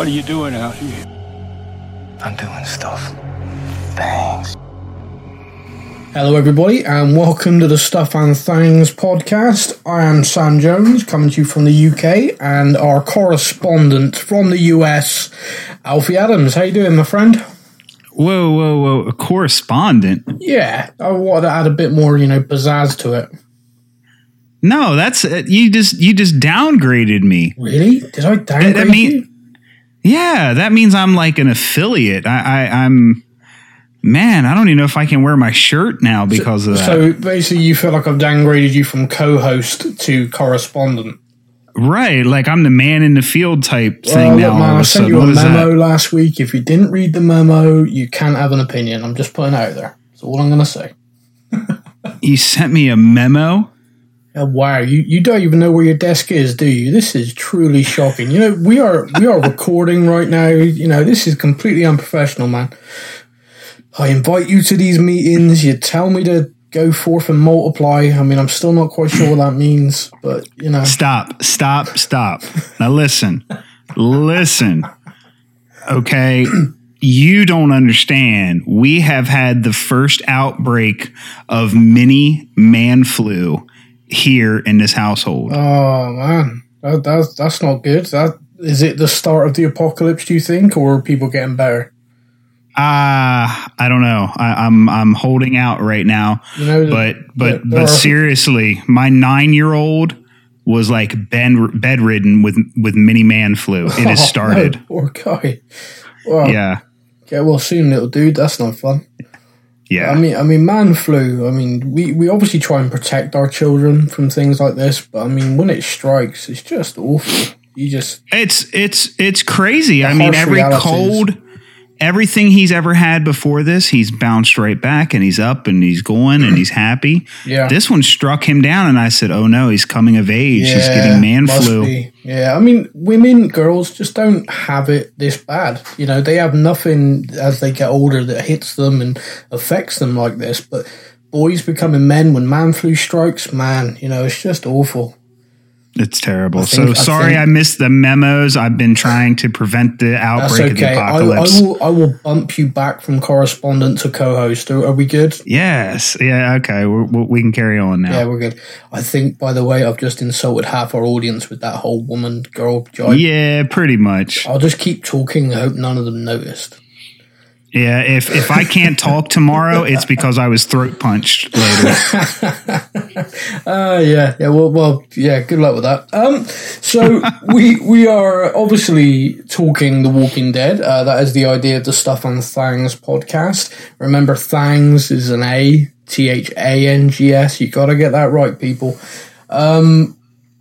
What are you doing out here? I'm doing stuff. Thanks. Hello, everybody, and welcome to the Stuff and Things podcast. I am Sam Jones, coming to you from the UK, and our correspondent from the US, Alfie Adams. How you doing, my friend? Whoa, whoa, whoa! A correspondent? Yeah, I wanted to add a bit more, you know, pizzazz to it. No, that's uh, you just you just downgraded me. Really? Did I downgrade I mean- you? Yeah, that means I'm like an affiliate. I, I I'm man. I don't even know if I can wear my shirt now because of that. So basically, you feel like I've downgraded you from co-host to correspondent. right, like I'm the man in the field type Well, thing look, now. man, I sent you a memo that? last week. If you didn't read the memo, you can't have an opinion. I'm just putting it out there. That's all I'm going to say. You sent me a memo. Oh, wow, you, you don't even know where your desk is, do you? This is truly shocking. You know, we are we are recording right now. You know, this is completely unprofessional, man. I invite you to these meetings. You tell me to go forth and multiply. I mean, I'm still not quite sure what that means, but you know, Stop, stop, stop. Now listen, listen. Okay. You don't understand. We have had the first outbreak of mini man flu here in this household. oh man, that, that's that's not good. That is it. The start of the apocalypse? Do you think, or are people getting better? Ah, I don't know. I, I'm I'm holding out right now, You know, but but but are- seriously, my nine year old was like bed bedridden with with mini man flu. It Oh, has started. no, poor guy. Well, Yeah, Get well soon, little dude. That's not fun. Yeah. I mean, I mean, man flu. I mean, we, we obviously try and protect our children from things like this, but I mean, when it strikes, it's just awful. You just It's it's it's crazy. I mean, every realities. cold, everything he's ever had before this, he's bounced right back and he's up and he's going and he's happy. yeah. This one struck him down, and I said, "Oh no, he's coming of age. he's getting man flu." be. Yeah, I mean, women, girls just don't have it this bad. You know, they have nothing as they get older that hits them and affects them like this. But boys becoming men when man flu strikes, man, you know, it's just awful. It's terrible. so I sorry, think- I missed the memos. I've been trying to prevent the outbreak of the okay. I, I apocalypse. will. I will bump you back from correspondent to co-host. Are, are we good? yes, yeah, okay. We're, we we can carry on now. Yeah, we're good. I think, by the way, I've just insulted half our audience with that whole woman girl jive. Yeah, pretty much. I'll just keep talking. I hope none of them noticed. Yeah, if if I can't talk tomorrow, it's because I was throat punched later. Uh, yeah, yeah. Well, well, yeah. Good luck with that. Um, so we we are obviously talking The Walking Dead. Uh, that is the idea of the Stuff on Thangs podcast. Remember, Thangs is an A T H A N G S. You got to get that right, people. Um,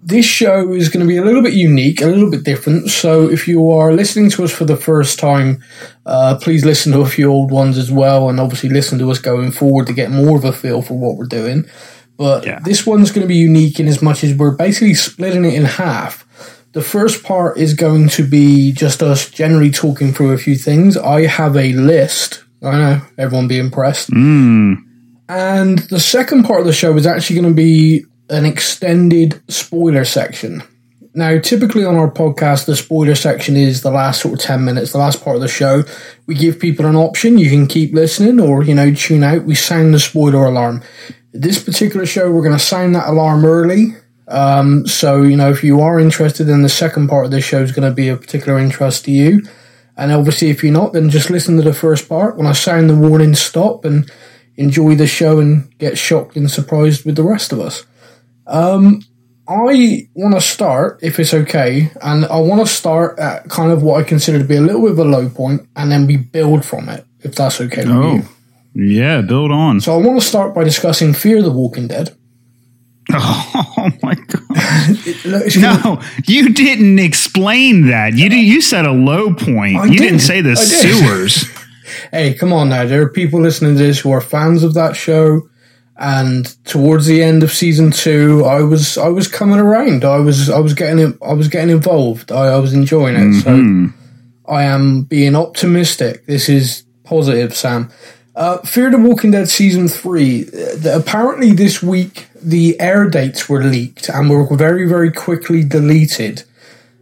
this show is going to be a little bit unique, a little bit different. So if you are listening to us for the first time, uh, please listen to a few old ones as well, and obviously listen to us going forward to get more of a feel for what we're doing. But Yeah. this one's going to be unique in as much as we're basically splitting it in half. The first part is going to be just us generally talking through a few things. I have a list. I know, everyone be impressed. Mm, And the second part of the show is actually going to be an extended spoiler section. Now, typically on our podcast, the spoiler section is the last sort of 10 minutes, the last part of the show. We give people an option. You can keep listening or, you know, tune out. We sound the spoiler alarm. This particular show, we're going to sound that alarm early. Um, so, you know, if you are interested in the second part of this show is going to be of particular interest to you. And obviously, if you're not, then just listen to the first part. When I sound the warning, stop and enjoy the show and get shocked and surprised with the rest of us. Um, I want to start, if it's okay, and I want to start at kind of what I consider to be a little bit of a low point, and then we build from it, if that's okay with oh, you. yeah. Build on. So I want to start by discussing Fear the Walking Dead. Oh my god! No, you didn't explain that. You did, you said a low point. I you didn't. didn't say the did. sewers. hey, come on now. There are people listening to this who are fans of that show. And towards the end of season two, I was I was coming around. I was I was getting I was getting involved. I, I was enjoying it. So I am being optimistic. This is positive, Sam. Uh, Fear the Walking Dead season three. uh, the- apparently, this week the air dates were leaked and were very very quickly deleted.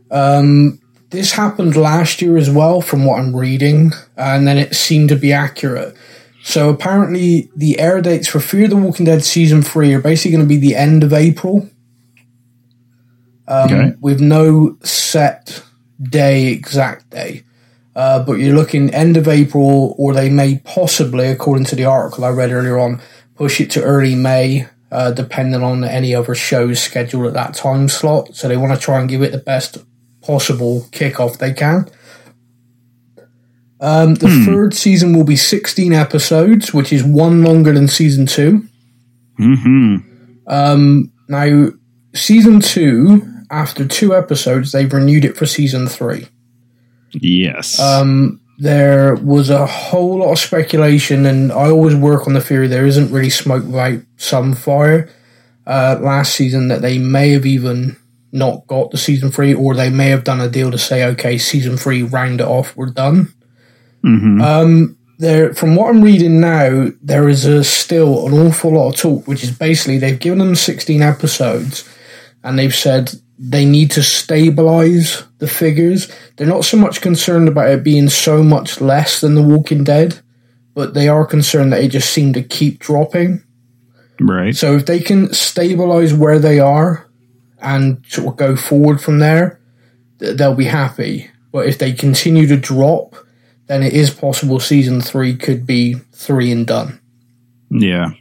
Um, this happened last year as well, from what I'm reading, and then it seemed to be accurate. So apparently, the air dates for Fear the Walking Dead season three are basically going to be the end of April. Um, Okay. With no set day, exact day. Uh, but you're looking end of April, or they may possibly, according to the article I read earlier on, push it to early May, uh, depending on any other shows scheduled at that time slot. So they want to try and give it the best possible kickoff they can. Um, the third season will be 16 episodes, which is one longer than season two. hmm Um, now, season two, after two episodes, they've renewed it for season three. Yes. Um, there was a whole lot of speculation, and I always work on the theory there isn't really smoke without some fire. Uh, last season, that they may have even not got the season three, or they may have done a deal to say, okay, season three, round it off, we're done. Hmm Um, there, from what I'm reading now, there is a, still an awful lot of talk, which is basically they've given them 16 episodes, and they've said they need to stabilize the figures. They're not so much concerned about it being so much less than The Walking Dead, but they are concerned that it just seemed to keep dropping. right. So if they can stabilize where they are and sort of go forward from there, they'll be happy. But if they continue to drop, then it is possible season three could be three and done, Yeah.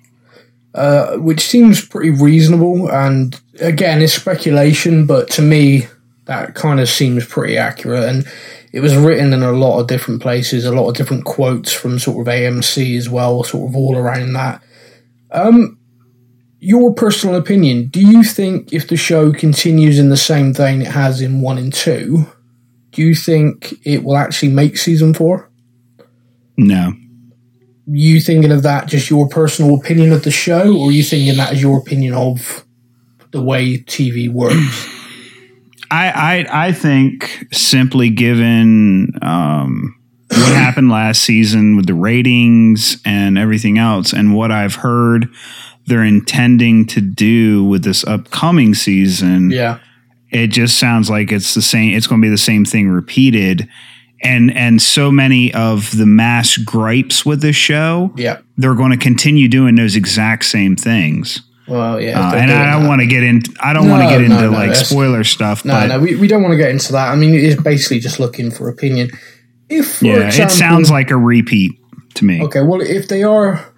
uh, which seems pretty reasonable. And again, it's speculation, but to me, that kind of seems pretty accurate. And it was written in a lot of different places, a lot of different quotes from sort of AMC as well, sort of all around that. Um, your personal opinion, do you think if the show continues in the same vein it has in one and two, do you think it will actually make season four? No. You thinking of that just your personal opinion of the show, or are you thinking that as your opinion of the way TV works? I, I I think simply given um, what happened last season with the ratings and everything else, and what I've heard they're intending to do with this upcoming season, yeah, it just sounds like it's the same. It's going to be the same thing repeated, and and so many of the mass gripes with this show, yeah. they're going to continue doing those exact same things. Well, yeah. Uh, and I don't want to get into. I don't want to get into no, like spoiler stuff, No, but no, we, we don't want to get into that. I mean, it is basically just looking for opinion. If, yeah, example, it sounds like a repeat to me. Okay, well, if they are,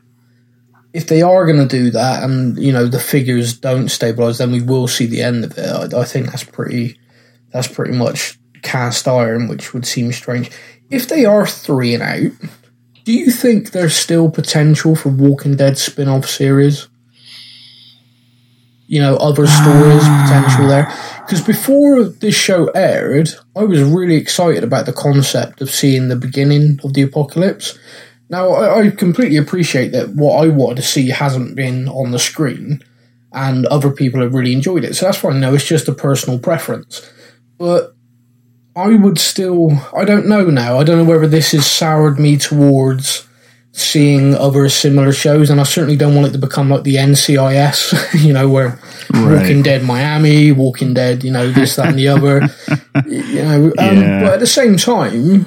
if they are going to do that, and you know the figures don't stabilize, then we will see the end of it. I, I think that's pretty, that's pretty much cast iron, which would seem strange. If they are three and out, do you think there's still potential for Walking Dead spin-off series? You know, other stories ah. potential there. Because before this show aired, I was really excited about the concept of seeing the beginning of the apocalypse. Now, I, I completely appreciate that what I wanted to see hasn't been on the screen, and other people have really enjoyed it. So that's fine. No, it's just a personal preference. But I would still. I don't know now. I don't know whether this has soured me towards seeing other similar shows, and I certainly don't want it to become like the NCIS, you know, where Right. Walking Dead Miami, Walking Dead, you know, this, that, and the other. you know, um, Yeah. but at the same time,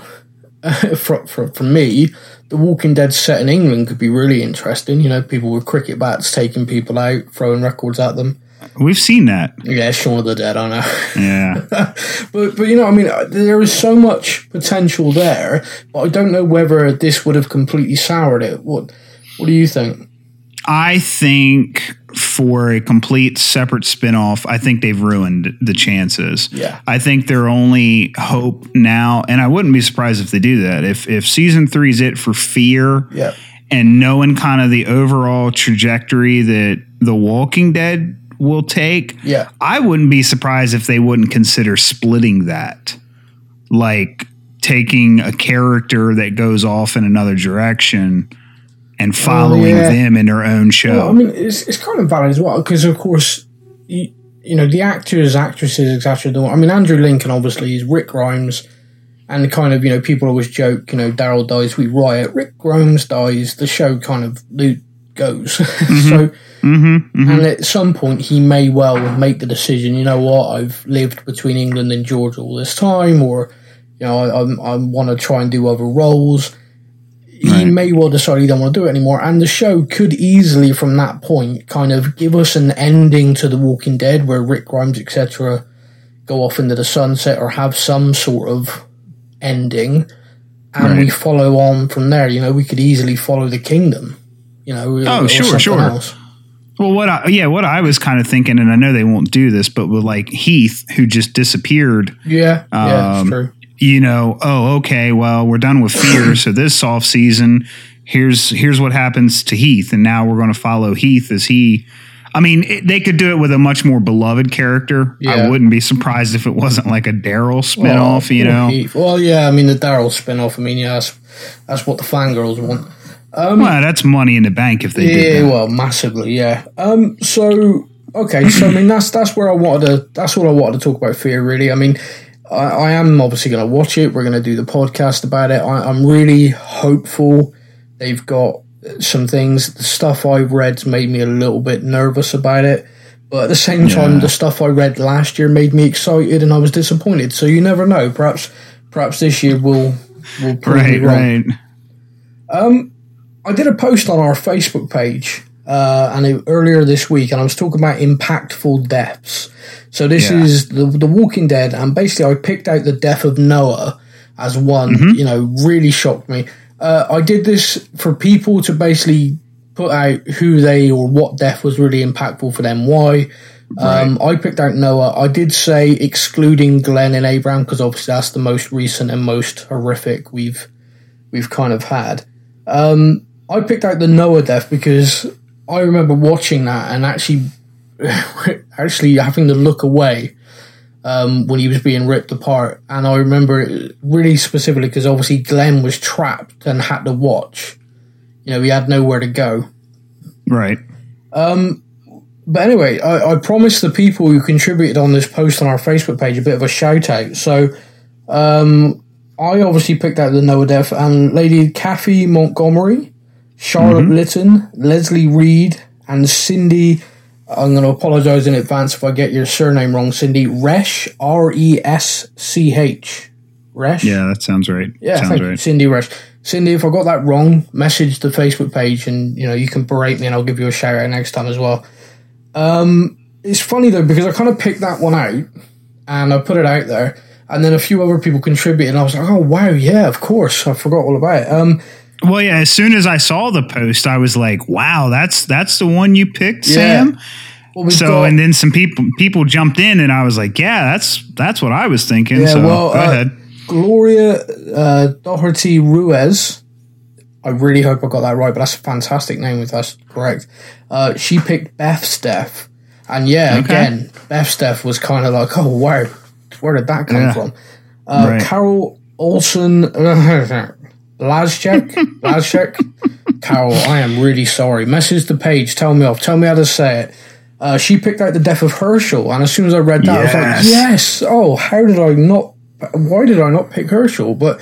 for, for, for me, the Walking Dead set in England could be really interesting. You know, people with cricket bats taking people out, throwing records at them. We've seen that. Yeah, Shaun of the Dead, I know. Yeah. but but you know, I mean, uh, there is so much potential there, but I don't know whether this would have completely soured it. What What do you think? I think for a complete separate spin-off, I think they've ruined the chances. Yeah. I think their only hope now, and I wouldn't be surprised if they do that. If if season three is it for fear Yeah, and knowing kind of the overall trajectory that The Walking Dead will take, yeah, I wouldn't be surprised if they wouldn't consider splitting that. Like taking a character that goes off in another direction and oh, following yeah. them in their own show. Well, I mean, it's, it's kind of valid as well because, of course, you, you know, the actors, actresses, etc. I mean, Andrew Lincoln obviously is Rick Grimes, and kind of, you know, people always joke, you know, Daryl dies, we riot. Rick Grimes dies, the show kind of goes. Mm-hmm. so, mm-hmm. Mm-hmm. and at some point, he may well make the decision. You know what? I've lived between England and Georgia all this time, or you know, I, I'm- I want to try and do other roles. He Right. may well decide he don't want to do it anymore, and the show could easily, from that point, kind of give us an ending to The Walking Dead, where Rick Grimes, etc., go off into the sunset or have some sort of ending, and we follow on from there. You know, we could easily follow the kingdom. You know, Oh, sure, sure. else. Well, what I, yeah, what I was kind of thinking, and I know they won't do this, but with like Heath, who just disappeared, Yeah, yeah, Um, it's true. You know, oh, okay, well, we're done with Fear, so this off season, here's here's what happens to Heath, and now we're going to follow Heath as he. I mean, it, they could do it with a much more beloved character. Yeah. I wouldn't be surprised if it wasn't like a Daryl spinoff, Oh, you know. Heath. Well, yeah, I mean the Daryl spin-off. I mean, yeah, that's, that's what the fangirls want. well, that's money in the bank if they Yeah, did that. well, massively, yeah. Um, so okay, so I mean that's that's where I wanted to. That's all I wanted to talk about. Fear, really. I mean, I, I am obviously going to watch it. We're going to do the podcast about it. I, I'm really hopeful. They've got some things. The stuff I've read's made me a little bit nervous about it. But at the same time, the stuff I read last year made me excited, and I was disappointed. So you never know. Perhaps, perhaps this year will will prove me wrong. right. Um, I did a post on our Facebook page uh, and earlier this week, and I was talking about impactful deaths. So this Yeah. is the the Walking Dead, and basically I picked out the death of Noah as one. Mm-hmm. You know, really shocked me. Uh, I did this for people to basically put out who they or what death was really impactful for them. Why? Um, I picked out Noah. I did say excluding Glenn and Abraham because obviously that's the most recent and most horrific we've we've kind of had. Um, I picked out the Noah death because I remember watching that and actually actually having to look away um, when he was being ripped apart. And I remember it really specifically because obviously Glenn was trapped and had to watch. You know, he had nowhere to go. Right. But anyway, I, I promised the people who contributed on this post on our Facebook page a bit of a shout out. So um, I obviously picked out the Noah Death and Lady Kathy Montgomery, Charlotte Litton, Leslie Reed, and Cindy. I'm going to apologize in advance if I get your surname wrong, Cindy. Resch, R E S C H. Resch? Yeah, that sounds right. Yeah, sounds thank you, right. Cindy Rush. Cindy, if I got that wrong, message the Facebook page and you know you can berate me and I'll give you a shout out next time as well. Um, it's funny though because I kind of picked that one out and I put it out there, and then a few other people contributed, and I was like, oh wow, yeah, of course, I forgot all about it. Um, Well, yeah. As soon as I saw the post, I was like, "Wow, that's that's the one you picked, Yeah. Sam." well, So, got- and then some people people jumped in, and I was like, "Yeah, that's that's what I was thinking." Yeah, so, well, go uh, ahead. Gloria uh, Doherty Ruiz. I really hope I got that right, but that's a fantastic name if that's correct. Uh, she picked Beth's death. And yeah, Okay. again, Beth's death was kind of like, oh, wow, where did that come Yeah. from? Uh, Right. Carol Olson, Lazchek, Lazchek. Carol, I am really sorry. Message the page, tell me off, tell me how to say it. Uh, she picked out the death of Hershel, and as soon as I read that, I was like, Yes. yes. Oh, how did I not? Why did I not pick Hershel? But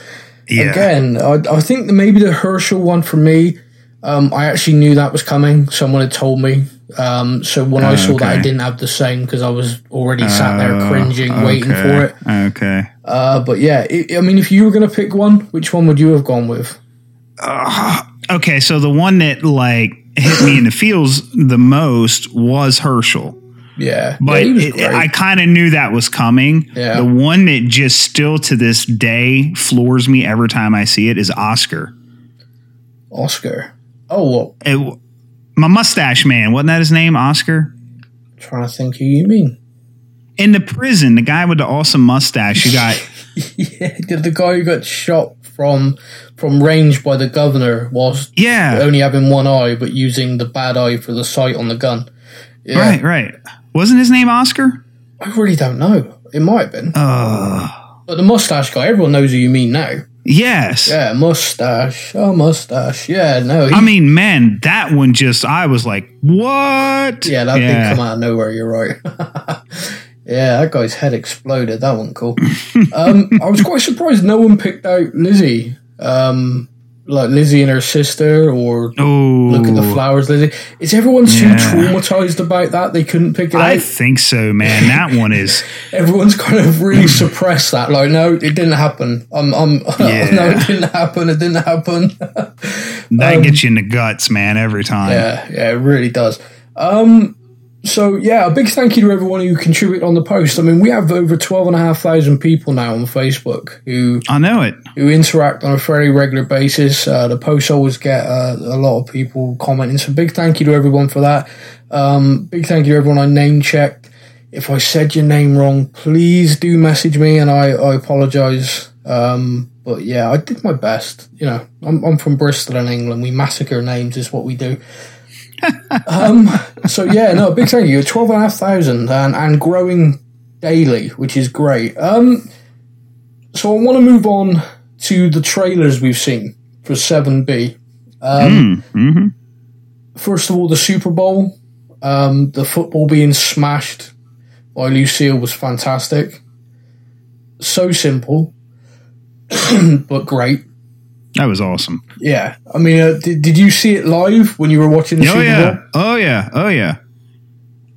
Yeah. again, I, I think that maybe the Hershel one for me, um, I actually knew that was coming. Someone had told me. Um, so when I saw that, I didn't have the same because I was already sat there Oh, cringing, waiting okay. for it. Okay. Uh, but yeah, it, I mean, if you were going to pick one, which one would you have gone with? Okay, so the one that like hit me in the feels the most was Hershel. Yeah, But yeah, it- I kind of knew that was coming. Yeah. The one that just still to this day floors me every time I see it is Oscar. Oscar. Oh, well, It, my mustache man, wasn't that his name? Oscar? trying to think who you mean. In the prison, the guy with the awesome mustache. You got yeah, the the guy who got shot from from range by the governor whilst yeah, only having one eye, but using the bad eye for the sight on the gun. Yeah, right, right. Wasn't his name Oscar? I really don't know. It might have been. Uh, But the mustache guy, everyone knows who you mean now. Yes. Yeah, mustache. Oh, mustache. Yeah, no. He, I mean, man, that one just I was like, what? yeah, that did come out of nowhere. You're right. yeah, that guy's head exploded. That one cool. um, I was quite surprised no one picked out Lizzie. Um, like Lizzie and her sister, or Oh, Look at the flowers, Lizzie. Is everyone too traumatized about that they couldn't pick it I out? think so, man. That one is. Everyone's kind of really suppressed that. Like, no, it didn't happen. I'm, I'm, Yeah. no, it didn't happen. It didn't happen. That gets you in the guts, man, every time. Um, Yeah, yeah, it really does. Um, so yeah, a big thank you to everyone who contribute on the post. I mean, we have over twelve and a half thousand people now on Facebook who I know it. who interact on a fairly regular basis. Uh, the posts always get uh, a lot of people commenting. So big thank you to everyone for that. Um, big thank you to everyone I name checked. If I said your name wrong, please do message me, and I, I apologise. Um, but yeah, I did my best. You know, I'm, I'm from Bristol in England. We massacre names is what we do. Um, so yeah, no, big thank you. Twelve and a half thousand and and growing daily, which is great. Um, so I want to move on to the trailers we've seen for Seven B. Um, hmm First of all, the Super Bowl, um, the football being smashed by Lucille was fantastic. So simple, but great. That was awesome. Yeah, I mean, uh, did, did you see it live when you were watching the Oh Super yeah. Bowl? Oh yeah. Oh yeah.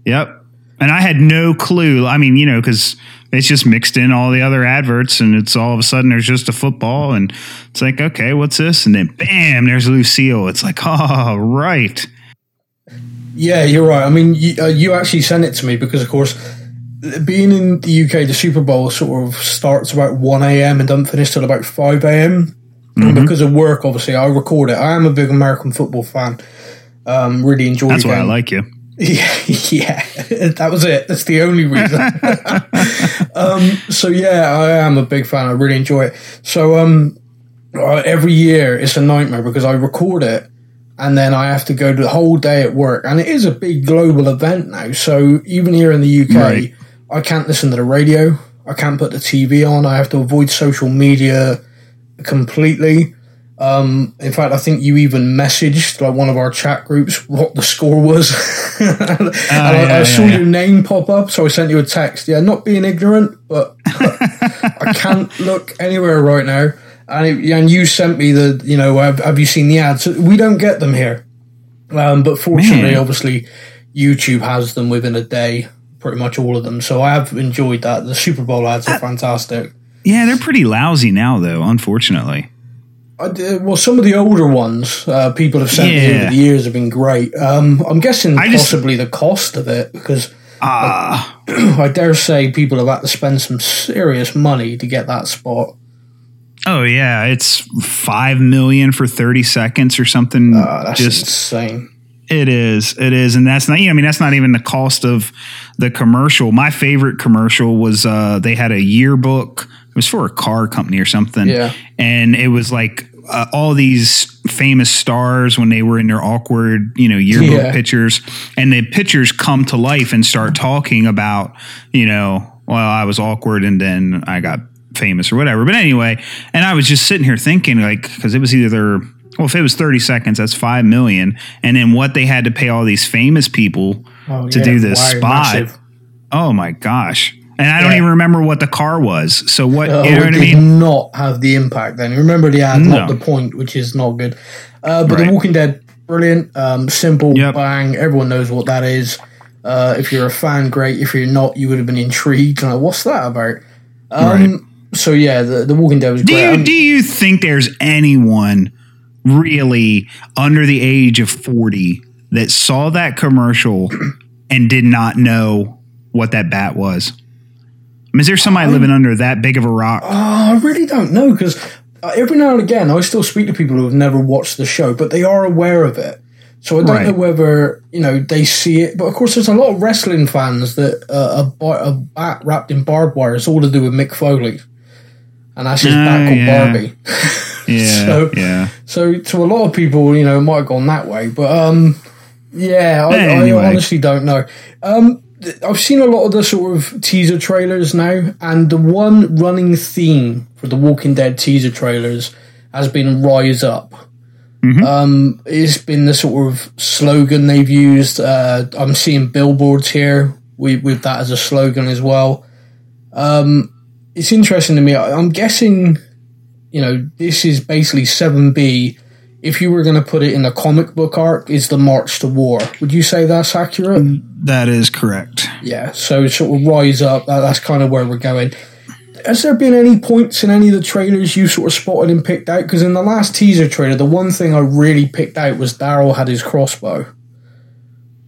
Yep. And I had no clue. I mean, you know, because it's just mixed in all the other adverts, and it's all of a sudden there's just a football, and it's like, okay, what's this? And then bam, there's Lucille. It's like, oh, right. Yeah, you're right. I mean, you, uh, you actually sent it to me because, of course, being in the UK, the Super Bowl sort of starts about 1 a.m. and doesn't finish till about 5 a.m. Mm-hmm. Because of work, obviously, I record it. I am a big American football fan. Um, really enjoy it. That's why I like you. Yeah, yeah, that was it. That's the only reason. um, so yeah, I am a big fan. I really enjoy it. So um, uh, every year it's a nightmare because I record it and then I have to go the whole day at work, and it is a big global event now. So even here in the UK, Right. I can't listen to the radio. I can't put the TV on. I have to avoid social media completely. Um, in fact, I think you even messaged like one of our chat groups what the score was. and I, yeah, I saw yeah, your name pop up, so I sent you a text. Yeah, not being ignorant, but I can't look anywhere right now. And, it, and you sent me the, you know, have, have you seen the ads? We don't get them here. Um, but fortunately, Man. obviously, YouTube has them within a day, pretty much all of them. So I have enjoyed that. The Super Bowl ads are fantastic. Yeah, they're pretty lousy now, though. Unfortunately. Did, well, some of the older ones uh, people have sent me over the years have been great. Um, I'm guessing I just- possibly the cost of it because Ah, I dare say people have had to spend some serious money to get that spot. oh yeah, it's five million for thirty seconds or something. Uh, that's just insane. It is. It is. And that's not, I mean, that's not even the cost of the commercial. My favorite commercial was uh, they had a yearbook. It was for a car company or something. Yeah. And it was like uh, all these famous stars when they were in their awkward, you know, yearbook Yeah. pictures. And the pictures come to life and start talking about, you know, well, I was awkward and then I got famous or whatever. But anyway, and I was just sitting here thinking, like, because it was either well, if it was 30 seconds, that's 5 million. And then what they had to pay all these famous people Oh, to yeah. do this Wow, spot. massive. Oh my gosh. And I don't Yeah. even remember what the car was. So what, Oh, you know what I did mean? not have the impact then. Remember the ad, not the point, which is not good. Uh, but Right. The Walking Dead, brilliant, um, simple, Yep. bang. Everyone knows what that is. Uh, if you're a fan, great. If you're not, you would have been intrigued. Like, what's that about? Um, So yeah, the, the Walking Dead was Do great. you, Um, do you think there's anyone really under the age of 40 that saw that commercial and did not know what that bat was? I mean, is there somebody living under that big of a rock? Oh, I really don't know because uh, every now and again I still speak to people who have never watched the show, but they are aware of it. So I don't Right. know whether you know they see it, but of course there's a lot of wrestling fans that uh, a, bar- a bat wrapped in barbed wire is all to do with Mick Foley, and that's his Oh, bat called yeah. Barbie. Yeah. so- yeah. So to a lot of people, you know, it might have gone that way, but um, yeah, I, Anyway. I honestly don't know. Um, I've seen a lot of the sort of teaser trailers now, and the one running theme for the Walking Dead teaser trailers has been "Rise Up." Um, it's been the sort of slogan they've used. Uh, I'm seeing billboards here with, with that as a slogan as well. Um, it's interesting to me. I, I'm guessing, you know, this is basically 7B if you were going to put it in a comic book arc, is the March to War. Would you say that's accurate? That is correct. Yeah. So sort of rise up. That, that's kind of where we're going. Has there been any points in any of the trailers you sort of spotted and picked out? Because in the last teaser trailer, the one thing I really picked out was Daryl had his crossbow,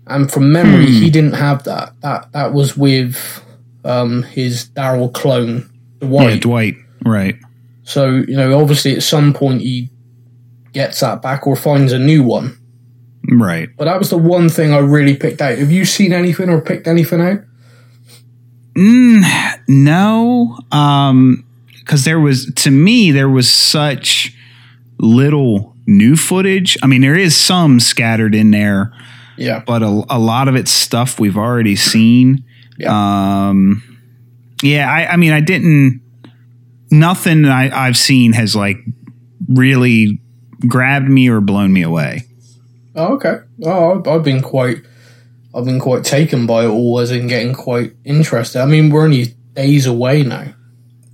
and from memory, he didn't have that. That that was with um, his Daryl clone, Dwight. Yeah, Dwight. Right. So you know, obviously, at some point he gets that back or finds a new one. Right. But that was the one thing I really picked out. Have you seen anything or picked anything out? No, um, because there was to me there was such little new footage. I mean, there is some scattered in there, Yeah. but a, a lot of it's stuff we've already seen. Yeah. Um, yeah, I, I mean, I didn't. Nothing I, I've seen has like really grabbed me or blown me away. Oh, okay. Oh, I've, been quite, I've been quite taken by it all, as in getting quite interested. I mean, we're only days away now.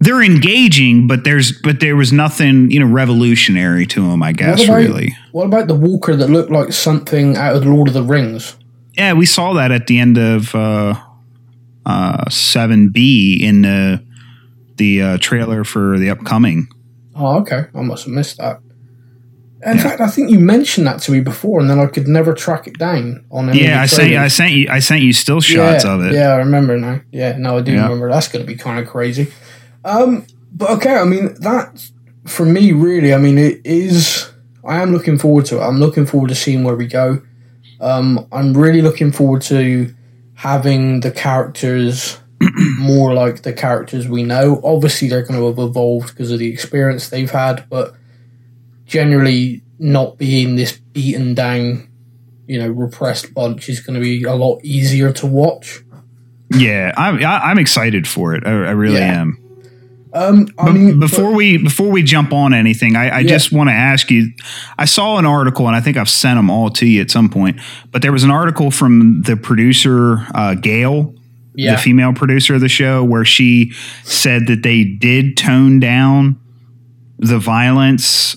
They're engaging, but there's but there was nothing you know revolutionary to them. I guess What about- really. What about the Walker that looked like something out of Lord of the Rings? Yeah, we saw that at the end of uh, uh, 7B in the the uh, trailer for the upcoming. Oh, okay. I must have missed that. In fact, I think you mentioned that to me before, and then I could never track it down on any. Yeah, I sent I sent you I sent you still shots yeah, of it. Yeah, I remember now. Yeah, no, I do Yeah. remember. That's going to be kind of crazy. Um, but okay, I mean that for me, really. I mean, it is. I am looking forward to it. I'm looking forward to seeing where we go. Um, I'm really looking forward to having the characters more like the characters we know. Obviously, they're going to have evolved because of the experience they've had, but generally not being this beaten down, you know, repressed bunch is going to be a lot easier to watch. Yeah, I'm I, I'm excited for it. I, I really Yeah. am. Um, I But mean, before we before we jump on anything, I, I Yeah. just want to ask you. I saw an article, and I think I've sent them all to you at some point. But there was an article from the producer uh, Gale, yeah, the female producer of the show, where she said that they did tone down the violence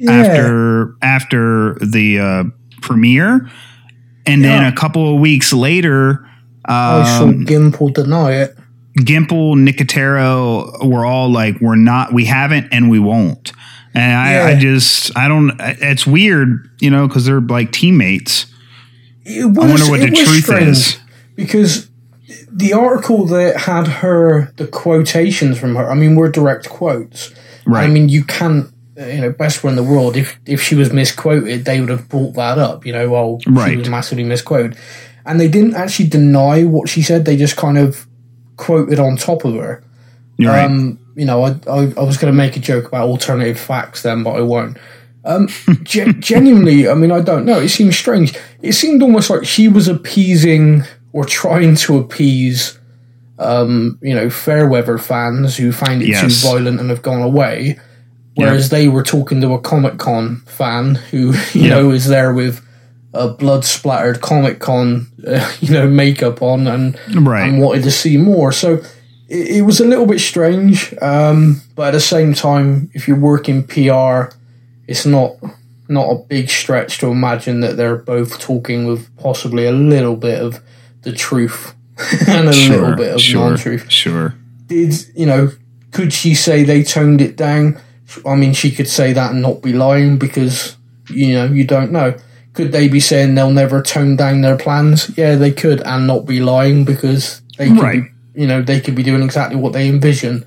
yeah, after after the uh, premiere, and then a couple of weeks later, I saw um, Gimple deny it. Gimple, Nicotero were all like, "We're not, we haven't, and we won't." And I, I just, I don't. It's weird, you know, because they're like teammates. It I wonder what the was truth strange is. because the article that had her the quotations from her. I mean, were direct quotes. Right. I mean, you can't. You know, best one in the world. If if she was misquoted, they would have brought that up. You know, well, she was massively misquoted, and they didn't actually deny what she said. They just kind of quoted on top of her. You're right. Um, you know, I, I, I was going to make a joke about alternative facts then, but I won't. Um, ge- genuinely, I mean, I don't know. It seems strange. It seemed almost like she was appeasing or trying to appease, um, you know, Fairweather fans who find it Yes. too violent and have gone away. Whereas they were talking to a Comic Con fan who, you Yep. know, is there with a blood splattered Comic Con, uh, you know, makeup on and Right. and wanted to see more. So it, it was a little bit strange, um, but at the same time, if you're working PR, it's not not a big stretch to imagine that they're both talking with possibly a little bit of the truth and a little bit of sure, non-truth. Sure. Did you know? Could she say they toned it down? I mean, she could say that and not be lying because you know you don't know. Could they be saying they'll never tone down their plans? Yeah, they could, and not be lying because they could Right. be, you know, they could be doing exactly what they envision.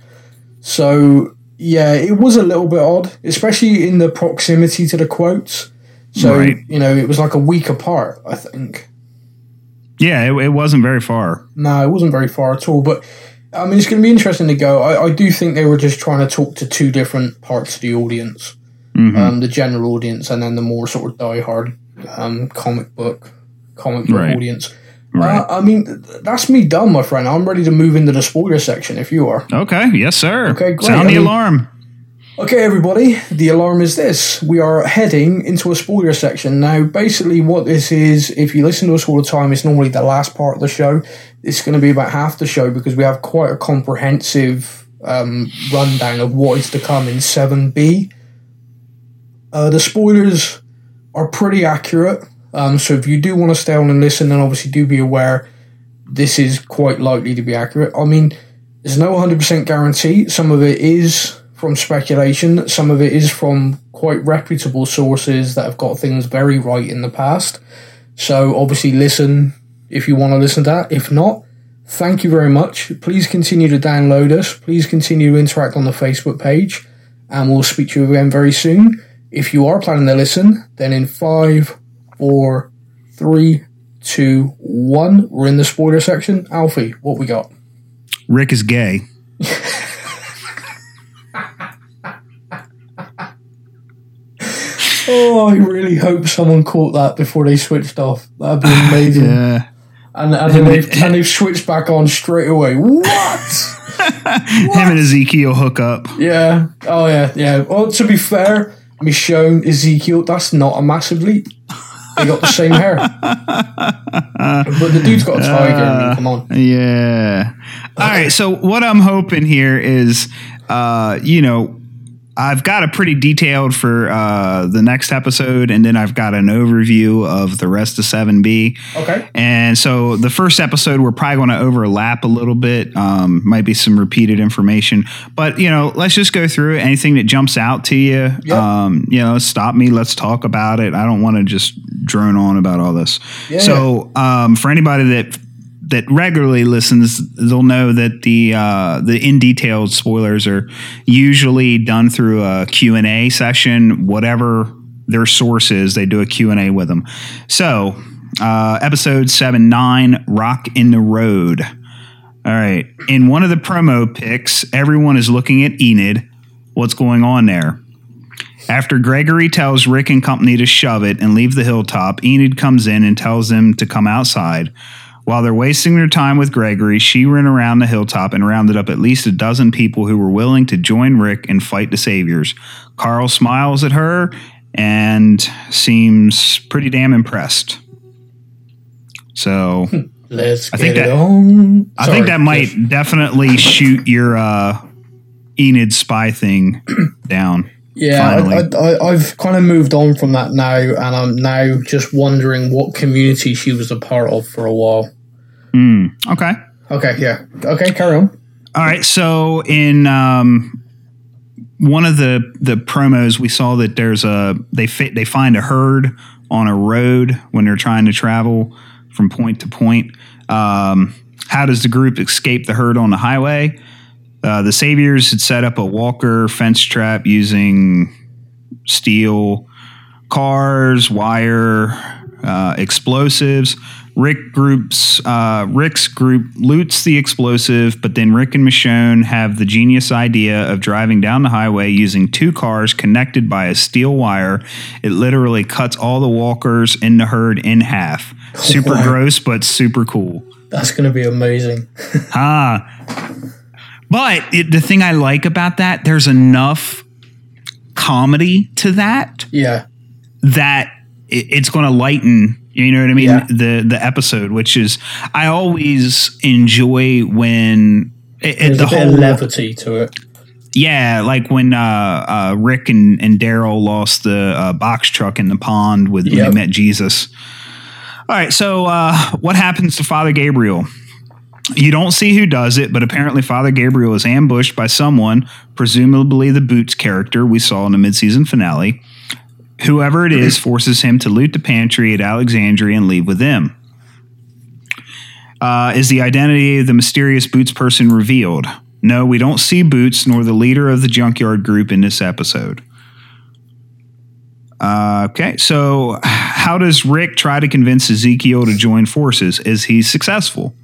So yeah, it was a little bit odd, especially in the proximity to the quotes. So Right. you know, it was like a week apart. I think. Yeah, it, it wasn't very far. No, it wasn't very far at all. But I mean, it's going to be interesting to go. I, I do think they were just trying to talk to two different parts of the audience Mhm. um, the general audience and then the more sort of diehard um, comic book comic book Right. audience. Right. Uh, I mean, th- that's me done, my friend. I'm ready to move into the spoiler section if you are. Okay. Yes, sir. Okay, great. Sound I the mean- alarm. Okay, everybody, the alarm is this. We are heading into a spoiler section. Now, basically, what this is, if you listen to us all the time, it's normally the last part of the show. It's going to be about half the show because we have quite a comprehensive um, rundown of what is to come in 7B. Uh, the spoilers are pretty accurate. Um, so if you do want to stay on and listen, then obviously do be aware this is quite likely to be accurate. I mean, there's no 100% guarantee. Some of it is from speculation, some of it is from quite reputable sources that have got things very right in the past. So obviously, listen if you want to listen to that. If not, thank you very much. Please continue to download us. Please continue to interact on the Facebook page, and we'll speak to you again very soon. If you are planning to listen, then in five, four, three, two, one, we're in the spoiler section. Alfie, what we got? Rick is gay. Oh, I really hope someone caught that before they switched off. That'd be amazing. Yeah. And, and then they've, and they've switched back on straight away. What? Him and Ezekiel hook up. Yeah. Oh, yeah. Yeah. Well, to be fair, Michonne, Ezekiel, that's not a massive leap. They got the same hair. but the dude's got a tiger. Mean, come on. Yeah. All right. So what I'm hoping here is, uh, you know, I've got a pretty detailed for uh, the next episode, and then I've got an overview of the rest of 7B. Okay. And so the first episode, we're probably going to overlap a little bit. Um, might be some repeated information, but you know, let's just go through it. Anything that jumps out to you, Yep. um, you know, stop me. Let's talk about it. I don't want to just drone on about all this. Yeah. So um, for anybody that that regularly listens, they'll know that the uh, the in detailed spoilers are usually done through a Q and A session. Whatever their source is, they do a Q and A with them. So, uh, episode seven nine, Rock in the Road. All right, in one of the promo pics, everyone is looking at Enid. What's going on there? After Gregory tells Rick and company to shove it and leave the hilltop, Enid comes in and tells them to come outside. While they're wasting their time with Gregory, she ran around the hilltop and rounded up at least a dozen people who were willing to join Rick and fight the Saviors. Carl smiles at her and seems pretty damn impressed. So Let's I think that- on. I Sorry, think that might definitely shoot your uh, Enid spy thing down. Yeah, finally. I, I, I've kind of moved on from that now, and I'm now just wondering what community she was a part of for a while. Hmm. Okay. Okay, yeah. Okay, carry on. All right. So in um, one of the the promos, we saw that there's a they fit they find a herd on a road when they're trying to travel from point to point. Um, how does the group escape the herd on the highway? Uh, the Saviors had set up a Walker fence trap using steel cars, wire, uh, explosives. Rick groups uh, Rick's group loots the explosive, but then Rick and Michonne have the genius idea of driving down the highway using two cars connected by a steel wire. It literally cuts all the walkers in the herd in half. Super Wow. gross, but super cool. That's going to be amazing. Ah. But it, the thing I like about that, there's enough comedy to that Yeah, that it, it's going to lighten. You know what I mean? Yeah. The the episode, which is I always enjoy when it, the whole levity to it. yeah, like when uh, uh, Rick and, and Daryl lost the uh, box truck in the pond with when they met Jesus. All right, so uh, what happens to Father Gabriel? You don't see who does it, but apparently Father Gabriel is ambushed by someone, presumably the Boots character we saw in the midseason finale. Whoever it is forces him to loot the pantry at Alexandria and leave with them. Uh, is the identity of the mysterious Boots person revealed? No, we don't see Boots nor the leader of the junkyard group in this episode. Uh, okay, so how does Rick try to convince Ezekiel to join forces? Is he successful?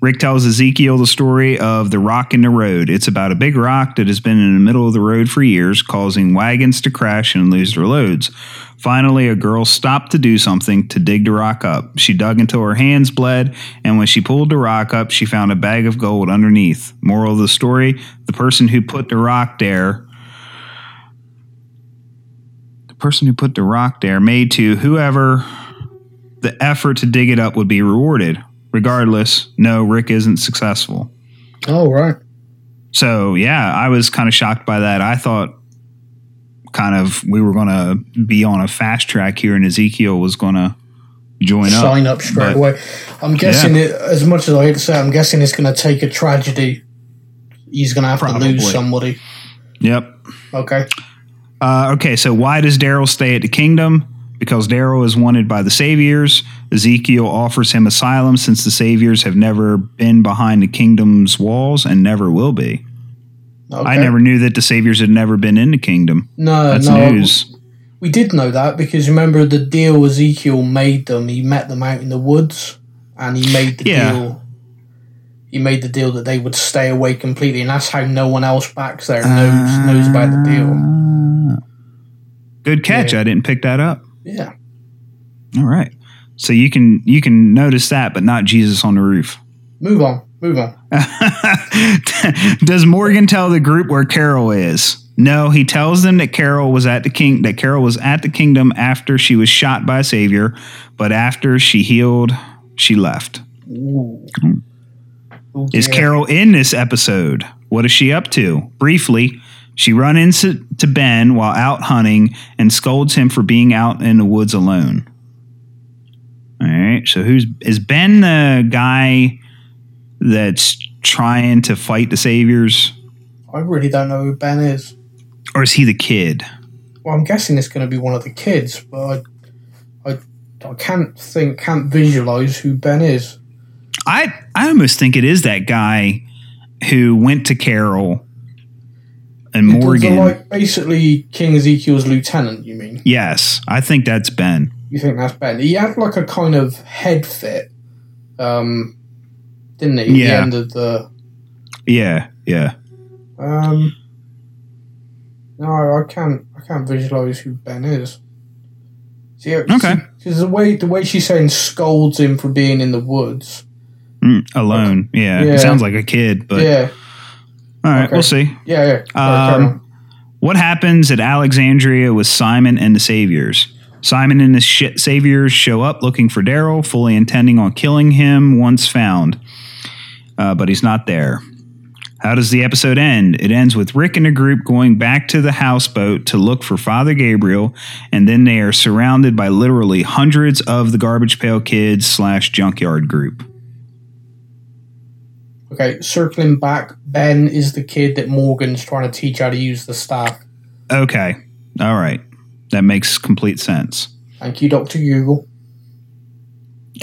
Rick tells Ezekiel the story of the rock in the road. It's about a big rock that has been in the middle of the road for years, causing wagons to crash and lose their loads. Finally, a girl stopped to do something to dig the rock up. She dug until her hands bled, and when she pulled the rock up, she found a bag of gold underneath. Moral of the story the person who put the rock there the person who put the rock there made to whoever the effort to dig it up would be rewarded. Regardless, no, Rick isn't successful. Oh, right. So, yeah, I was kind of shocked by that. I thought kind of we were going to be on a fast track here, and Ezekiel was going to join up. sign up straight but- away. I'm guessing it. As much as I hate to say, I'm guessing it's going to take a tragedy. He's going to have to lose somebody. Yep. Okay. Uh, okay, so why does Daryl stay at the kingdom? Because Daryl is wanted by the Saviors. Ezekiel offers him asylum since the Saviors have never been behind the kingdom's walls and never will be. okay. I never knew that the Saviors had never been in the kingdom. No, That's no. news. We did know that because remember the deal Ezekiel made them. He met them out in the woods, and he made the Yeah. deal. He made the deal that they would stay away completely, and that's how no one else back there knows knows about the deal. Ah. Good catch. Yeah. I didn't pick that up. Yeah. All right. So you can you can notice that, but not Jesus on the roof. Move on. Move on. Does Morgan tell the group where Carol is? No, he tells them that Carol was at the king that Carol was at the kingdom after she was shot by a savior, but after she healed, she left. Ooh. Oh, Is. Carol in this episode? What is she up to? Briefly, she run into to Ben while out hunting and scolds him for being out in the woods alone. All right. So who's is Ben the guy that's trying to fight the saviors, I really don't know who Ben is. or is he the kid? Well, I'm guessing it's going to be one of the kids, but I, I, I can't think, can't visualize who Ben is. I I almost think it is that guy who went to Carol and Morgan. like basically King Ezekiel's lieutenant. You mean? yes, I think that's Ben. You think that's Ben? He had like a kind of head fit, um, didn't he? At Yeah. The end of the Yeah, yeah. um. No, I can't. I can't visualize who Ben is. See, Okay. Because the way the way she's saying scolds him for being in the woods. Mm, alone. Yeah. Yeah. It sounds like a kid, but yeah, all right, okay. we'll see. yeah, yeah. Um. What happens at Alexandria with Simon and the Saviors? Simon and his sh- Saviors show up looking for Daryl, fully intending on killing him once found, uh, but he's not there. How does the episode end? It ends with Rick and the group going back to the houseboat to look for Father Gabriel, and then they are surrounded by literally hundreds of the Garbage Pail Kids slash Junkyard group. Okay, circling back, Ben is the kid that Morgan's trying to teach how to use the staff. Okay, all right, that makes complete sense. Thank you, Doctor Google.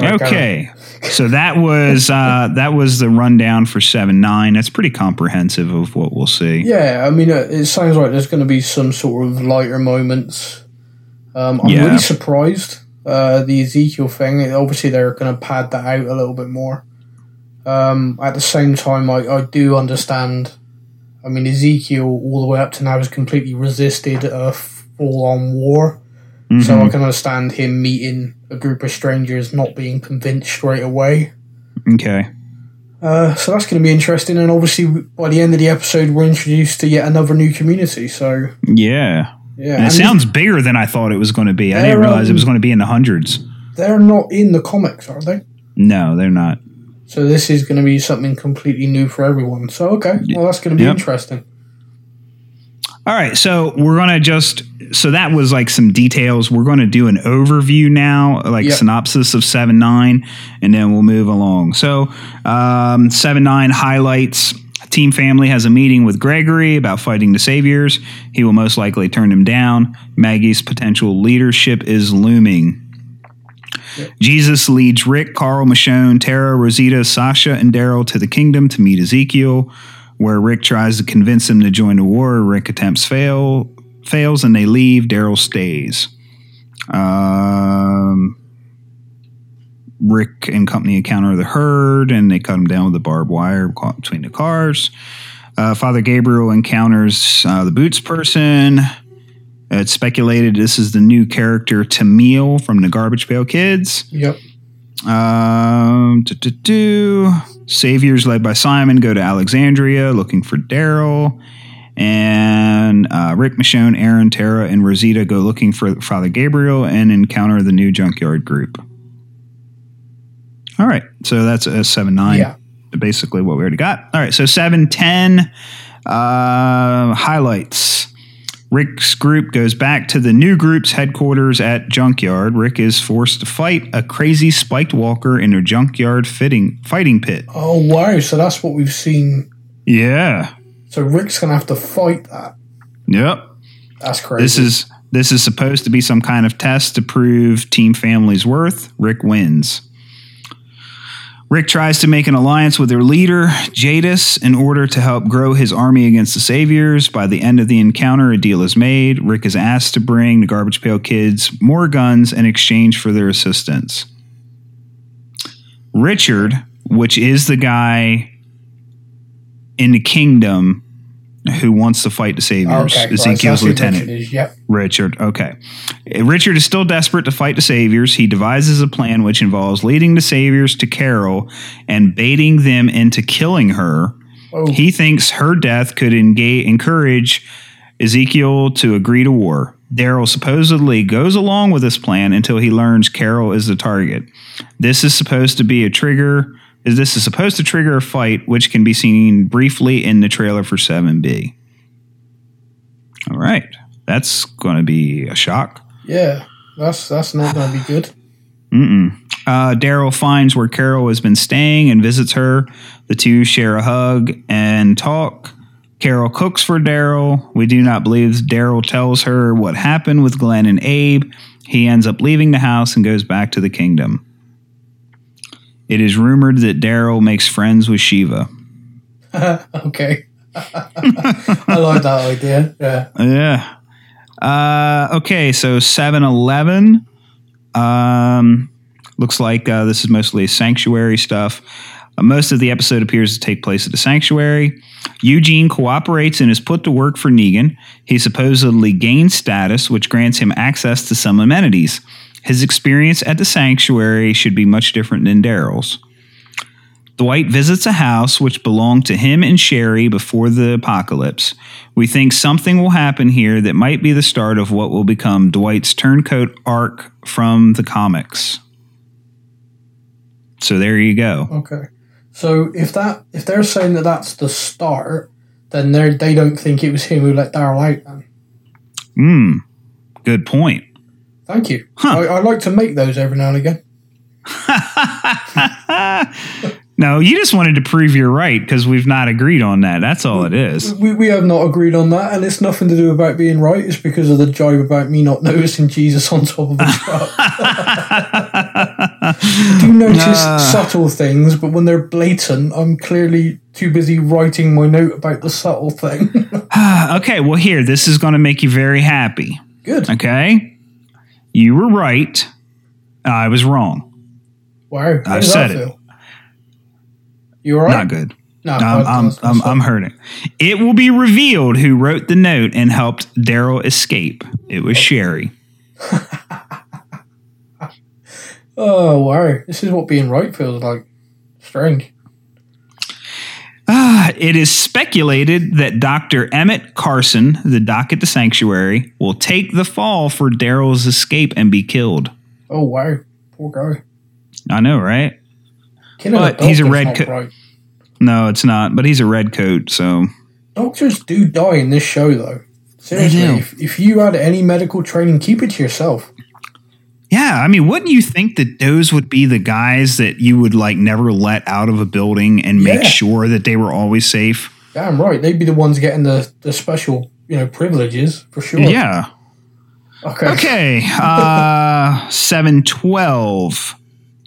Okay, so that was uh, that was the rundown for seven nine. That's pretty comprehensive of what we'll see. Yeah, I mean, uh, it sounds like there's going to be some sort of lighter moments. Um, I'm Yeah. really surprised. Uh, the Ezekiel thing, obviously, they're going to pad that out a little bit more. Um, at the same time, I, I do understand. I mean, Ezekiel, all the way up to now, has completely resisted a full on war. So I Mhm. can understand him meeting a group of strangers, not being convinced straight away. Okay, Uh, so that's going to be interesting, and obviously by the end of the episode, we're introduced to yet another new community. So yeah, yeah, and it and sounds bigger than I thought it was going to be. I didn't realize it um, was going to be in the hundreds. they're not in the comics, are they? No, they're not. So this is going to be something completely new for everyone. So okay, well that's going to be Yep. interesting. All right, so we're gonna just so that was like some details. We're gonna do an overview now, like Yep. synopsis of seven nine, and then we'll move along. So um, seven nine highlights. Team Family has a meeting with Gregory about fighting the Saviors. He will most likely turn him down. Maggie's potential leadership is looming. Jesus leads Rick, Carl, Michonne, Tara, Rosita, Sasha, and Daryl to the kingdom to meet Ezekiel, where Rick tries to convince him to join the war. Rick attempts fail fails and they leave. Daryl stays. Um, Rick and company encounter the herd and they cut him down with a barbed wire caught between the cars. Uh, Father Gabriel encounters uh, the boots person. It's speculated this is the new character Tamiel from the Garbage Pail Kids. Yep. Um, do-do-do. Saviors led by Simon go to Alexandria looking for Daryl. And uh, Rick, Michonne, Aaron, Tara, and Rosita go looking for Father Gabriel and encounter the new junkyard group. All right. So that's a 7 9. Yeah. Basically what we already got. All right. So 7 10 uh, highlights. Rick's group goes back to the new group's headquarters at Junkyard. Rick is forced to fight a crazy spiked walker in a junkyard fitting fighting pit. Oh wow! So that's what we've seen. Yeah. So Rick's gonna have to fight that. Yep. That's crazy. This is this is supposed to be some kind of test to prove Team Family's worth. Rick wins. Rick tries to make an alliance with their leader, Jadis, in order to help grow his army against the Saviors. By the end of the encounter, a deal is made. Rick is asked to bring the Garbage Pail Kids more guns in exchange for their assistance. Richard, which is the guy in the kingdom who wants to fight the Saviors, okay. Ezekiel's lieutenant. Richard is, Yep. Richard. Okay. Richard is still desperate to fight the Saviors. He devises a plan which involves leading the Saviors to Carol and baiting them into killing her. Oh. He thinks her death could engage, encourage Ezekiel to agree to war. Daryl supposedly goes along with this plan until he learns Carol is the target. This is supposed to be a trigger. Is this is supposed to trigger a fight, which can be seen briefly in the trailer for 7B. All right. That's going to be a shock. Yeah. That's that's not gonna be good. Mm-mm. Uh, Daryl finds where Carol has been staying and visits her. The two share a hug and talk. Carol cooks for Daryl. We do not believe Daryl tells her what happened with Glenn and Abe. He ends up leaving the house and goes back to the kingdom. It is rumored that Daryl makes friends with Shiva. okay. I like that idea. Yeah. Yeah. Uh, okay, so 7 Eleven. Um, looks like uh, this is mostly sanctuary stuff. Uh, most of the episode appears to take place at the sanctuary. Eugene cooperates and is put to work for Negan. He supposedly gains status, which grants him access to some amenities. His experience at the sanctuary should be much different than Daryl's. Dwight visits a house which belonged to him and Sherry before the apocalypse. We think something will happen here that might be the start of what will become Dwight's turncoat arc from the comics. So there you go. Okay. So if that if they're saying that that's the start, then they they don't think it was him who let Daryl out. Then Hmm. Good point. Thank you. I, I like to make those every now and again. No, you just wanted to prove you're right because we've not agreed on that. That's all it is. We, we have not agreed on that, and it's nothing to do about being right. It's because of the jibe about me not noticing Jesus on top of the truck. I do notice ah. subtle things, but when they're blatant, I'm clearly too busy writing my note about the subtle thing. okay, well, here, this is going to make you very happy. Good. Okay? You were right. I was wrong. How I've said it. feel? You all right? Not good. No, I'm, I- I'm, I'm, I'm hurting. It will be revealed who wrote the note and helped Daryl escape. It was Sherry. Oh wow! This is what being right feels like. Strange. It is speculated that Dr. Emmett Carson, the doc at the sanctuary, will take the fall for Daryl's escape and be killed. Oh wow! Poor guy. I know, right? Killing But a he's a doctor's red not co- right. No, it's not, but he's a red coat, so Doctors do die in this show, though. Seriously, do. if, if you had any medical training, keep it to yourself. Yeah, I mean, wouldn't you think that those would be the guys that you would like never let out of a building and make Yeah. sure that they were always safe? Damn right, they'd be the ones getting the, the special, you know, privileges for sure. Yeah. Okay. Okay. Uh 712.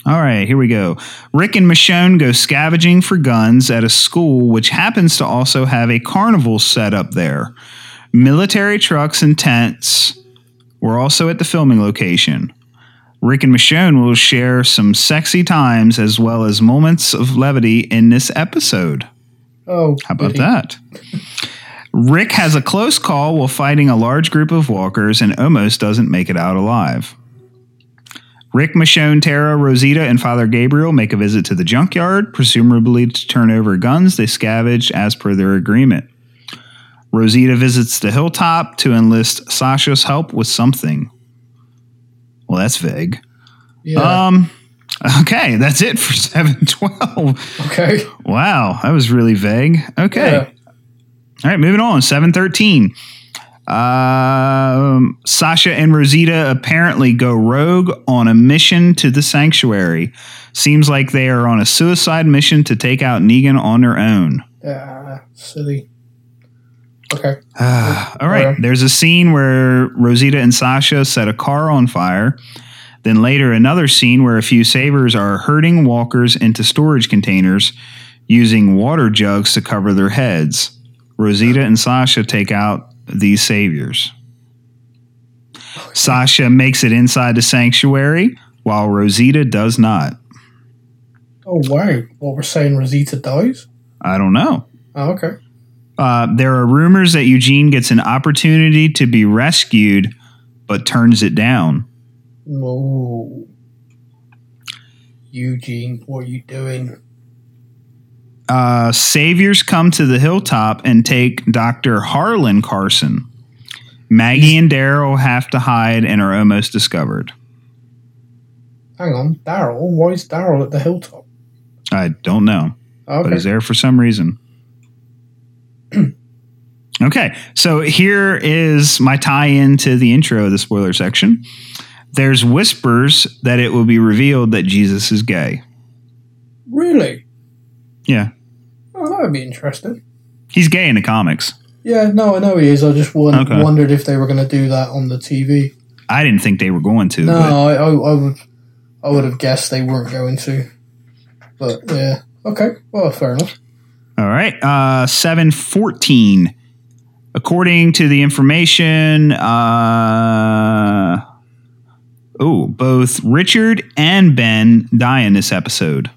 All right, here we go. Rick and Michonne go scavenging for guns at a school which happens to also have a carnival set up there. Military trucks and tents were also at the filming location. Rick and Michonne will share some sexy times as well as moments of levity in this episode. Oh, How about goody. that? Rick has a close call while fighting a large group of walkers and almost doesn't make it out alive. Rick, Michonne, Tara, Rosita, and Father Gabriel make a visit to the junkyard, presumably to turn over guns they scavenged as per their agreement. Rosita visits the hilltop to enlist Sasha's help with something. Well, that's vague. Yeah. Um, okay, that's it for 712. okay. Wow, that was really vague. Okay. Yeah. All right, moving on. 713. Um, Sasha and Rosita apparently go rogue on a mission to the sanctuary. Seems like they are on a suicide mission to take out Negan on their own. Yeah, silly. Okay. Ah, all right. There's a scene where Rosita and Sasha set a car on fire. Then later, another scene where a few savers are herding walkers into storage containers using water jugs to cover their heads. Rosita and Sasha take out these saviors. Oh, Sasha makes it inside the sanctuary, while Rosita does not. Oh wow! What we're saying, Rosita dies. I don't know. Oh, okay. Uh, there are rumors that Eugene gets an opportunity to be rescued, but turns it down. No. Eugene, what are you doing? uh, saviors come to the hilltop and take Dr. Harlan Carson. Maggie and Daryl have to hide and are almost discovered. Hang on, Daryl. Why is Daryl at the hilltop? I don't know, but he's there for some reason. okay, so here is my tie in to the intro of the spoiler section. There's whispers that it will be revealed that Jesus is gay. Really? Yeah, Oh, that would be interesting. he's gay in the comics. Yeah, no, I know he is. I just won- Okay. wondered if they were going to do that on the TV. I didn't think they were going to. No, I, I, I would, I would have guessed they weren't going to. But yeah, okay. Well, fair enough. All right. Uh, 714. According to the information, uh, oh, both Richard and Ben die in this episode.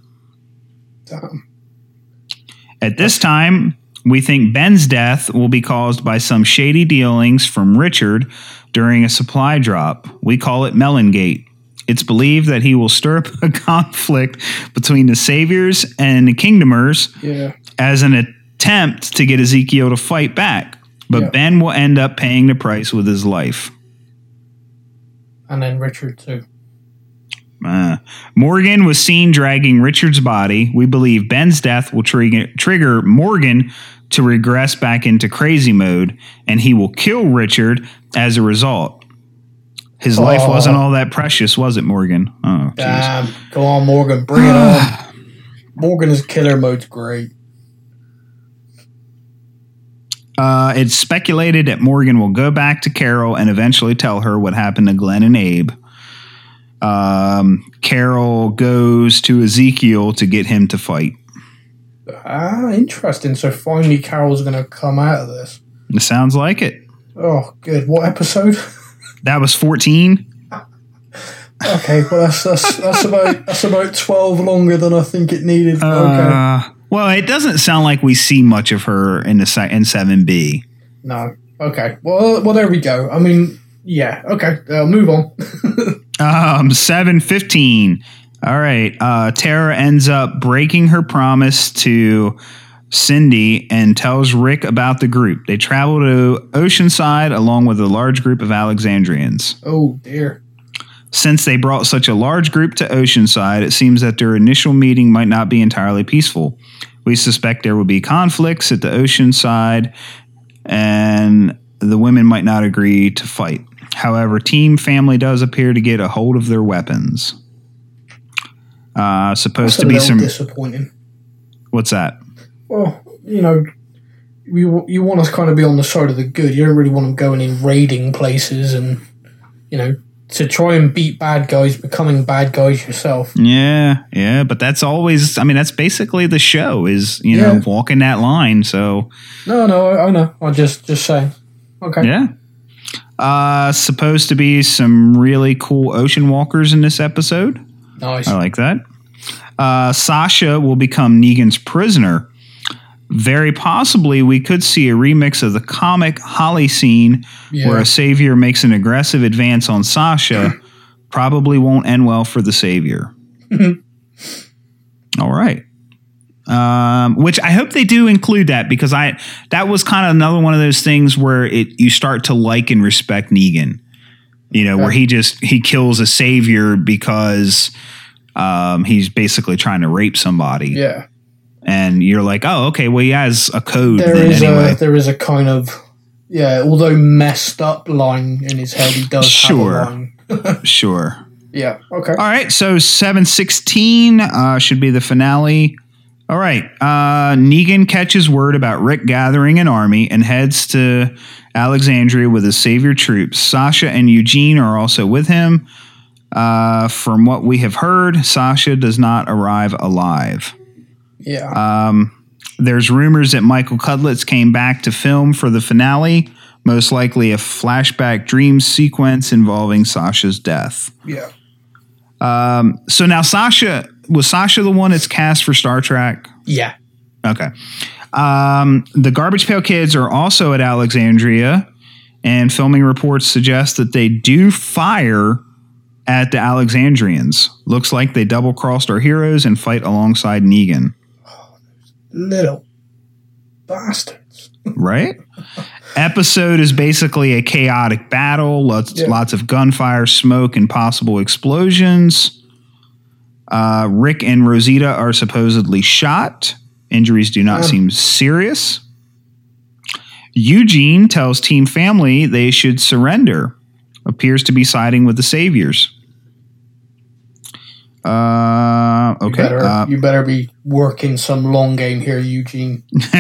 At this time, we think Ben's death will be caused by some shady dealings from Richard during a supply drop. We call it Melongate. It's believed that he will stir up a conflict between the Saviors and the Kingdomers Yeah. As an attempt to get Ezekiel to fight back. But Yeah. Ben will end up paying the price with his life. And then Richard too. Uh, Morgan was seen dragging Richard's body. We believe Ben's death will trigger, trigger Morgan to regress back into crazy mode, and he will kill Richard as a result. His life Oh. wasn't all that precious, was it, Morgan? Oh. Damn. Go on, Morgan. Bring it on. Morgan's killer mode's great. Uh, it's speculated that Morgan will go back to Carol and eventually tell her what happened to Glenn and Abe. Um, Carol goes to Ezekiel to get him to fight. Ah, interesting. So finally, Carol's going to come out of this. It sounds like it. Oh, good. What episode? That was 14. okay, well that's that's that's about that's about twelve longer than I think it needed. okay. Well, it doesn't sound like we see much of her in the se- in 7B. No. Okay. Well, well, there we go. I mean, yeah. Okay. Uh, move on. Um, 715. All right. Uh, Tara ends up breaking her promise to Cindy and tells Rick about the group. They travel to Oceanside along with a large group of Alexandrians. oh dear. Since they brought such a large group to Oceanside, it seems that their initial meeting might not be entirely peaceful. We suspect there will be conflicts at the Oceanside, and the women might not agree to fight. However, Team Family does appear to get a hold of their weapons. Uh, supposed to be some. disappointing. What's that? Well, you know, you you want to kind of be on the side of the good. You don't really want them going in raiding places and you know to try and beat bad guys, becoming bad guys yourself. Yeah, yeah, but that's always. I mean, that's basically the show. Is you know walking that line. So No, no, I, I know. I just just saying. Okay. Yeah. Uh, supposed to be some really cool ocean walkers in this episode. Nice. I like that. Uh, Sasha will become Negan's prisoner. Very possibly, we could see a remix of the comic Holly scene Yeah. where a savior makes an aggressive advance on Sasha. Probably won't end well for the savior. All right. Um, which I hope they do include that because I that was kind of another one of those things where it you start to like and respect Negan. You know, where he just he kills a savior because um, he's basically trying to rape somebody, yeah. And you're like, oh, okay, well, he has a code There is anyway. a there is a kind of yeah, although messed up line in his head, he does Sure. have a line. Sure. Yeah. Okay. All right, so 716 uh, should be the finale. All right, uh, Negan catches word about Rick gathering an army and heads to Alexandria with his savior troops. Sasha and Eugene are also with him. Uh, from what we have heard, Sasha does not arrive alive. Yeah. Um, there's rumors that Michael Cudlitz came back to film for the finale, most likely a flashback dream sequence involving Sasha's death. yeah. Um, so now Sasha was Sasha the one that's cast for Star Trek? Yeah. Okay. Um, the Garbage Pail Kids are also at Alexandria, and filming reports suggest that they do fire at the Alexandrians. Looks like they double crossed our heroes and fight alongside Negan. Little bastards. Right? Episode is basically a chaotic battle, lots Yeah. lots of gunfire, smoke, and possible explosions. Uh, Rick and Rosita are supposedly shot. Injuries do not Um. seem serious. Eugene tells Team Family they should surrender. Appears to be siding with the Saviors. Uh, You okay. better, Uh, you better be working some long game here, Eugene.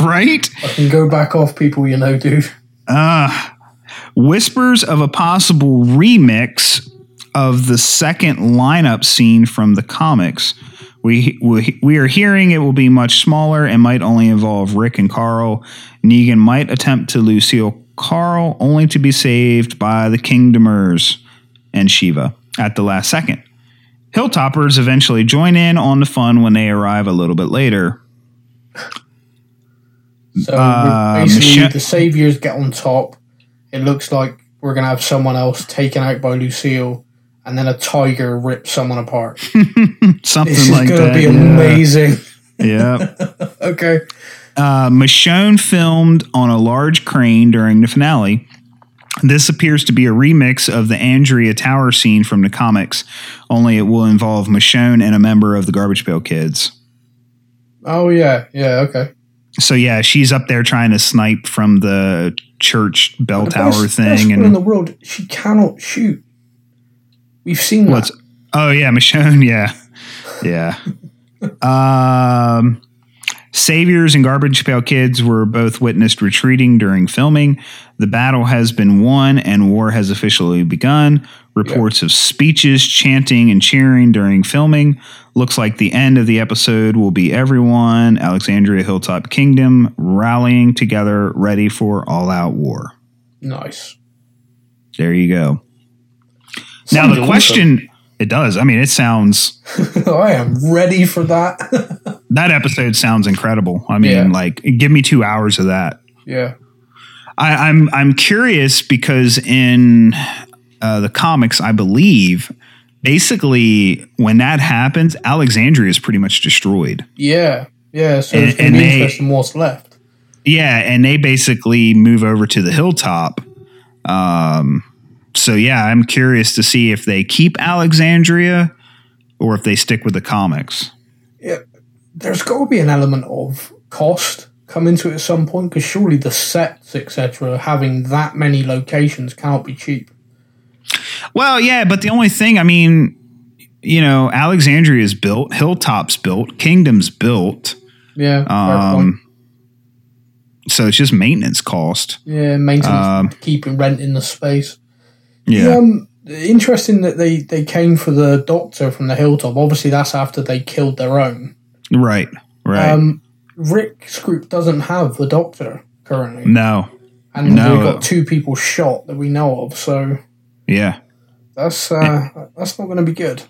right? I can go back off people, you know, dude. Uh, whispers of a possible remix of the second lineup scene from the comics. We, we, we are hearing it will be much smaller and might only involve Rick and Carl. Negan might attempt to Lucille Carl, only to be saved by the Kingdomers and Shiva at the last second. Hilltoppers eventually join in on the fun when they arrive a little bit later. So Uh, basically, the saviors get on top. It looks like we're gonna have someone else taken out by Lucille, and then a tiger rips someone apart. Something This is like gonna that. be yeah. amazing. Yeah. Okay. uh, Michonne filmed on a large crane during the finale. This appears to be a remix of the Andrea Tower scene from the comics, only it will involve Michonne and a member of the Garbage Pail Kids. Oh yeah, yeah. Okay. So yeah, she's up there trying to snipe from the church bell The tower best- best thing, one in the world, she cannot shoot. We've seen what's that. oh yeah, Michonne, yeah, yeah. um, Saviors and Garbage Pail Kids were both witnessed retreating during filming. The battle has been won and war has officially begun. Reports of speeches, chanting, and cheering during filming. Looks like the end of the episode will be everyone, Alexandria Hilltop Kingdom, rallying together, ready for all out war. Nice. There you go. now, Sounds the awesome. question it does. I mean, it sounds I am ready for that. that episode sounds incredible. I mean, Yeah. like, give me two hours of that. yeah. I, I'm I'm curious because in uh, the comics, I believe, basically when that happens, Alexandria is pretty much destroyed. Yeah. Yeah. So And- and they- interesting what's left. Yeah, and they basically move over to the hilltop. Um, so yeah, I'm curious to see if they keep Alexandria or if they stick with the comics. There's got to be an element of cost come into it at some point because surely the sets, etc., having that many locations cannot be cheap. Well, yeah, but the only thing, I mean, you know, Alexandria is built, Hilltop's built, Kingdom's built. Yeah. Um, so it's just maintenance cost. Yeah. Maintenance, um, keeping rent in the space. Yeah. Um, interesting that they they came for the doctor from the hilltop. Obviously, that's after they killed their own. Right. Right. Um, Rick's group doesn't have the doctor currently, no. and no. they've got two people shot that we know of. So Yeah. that's uh, that's not going to be good.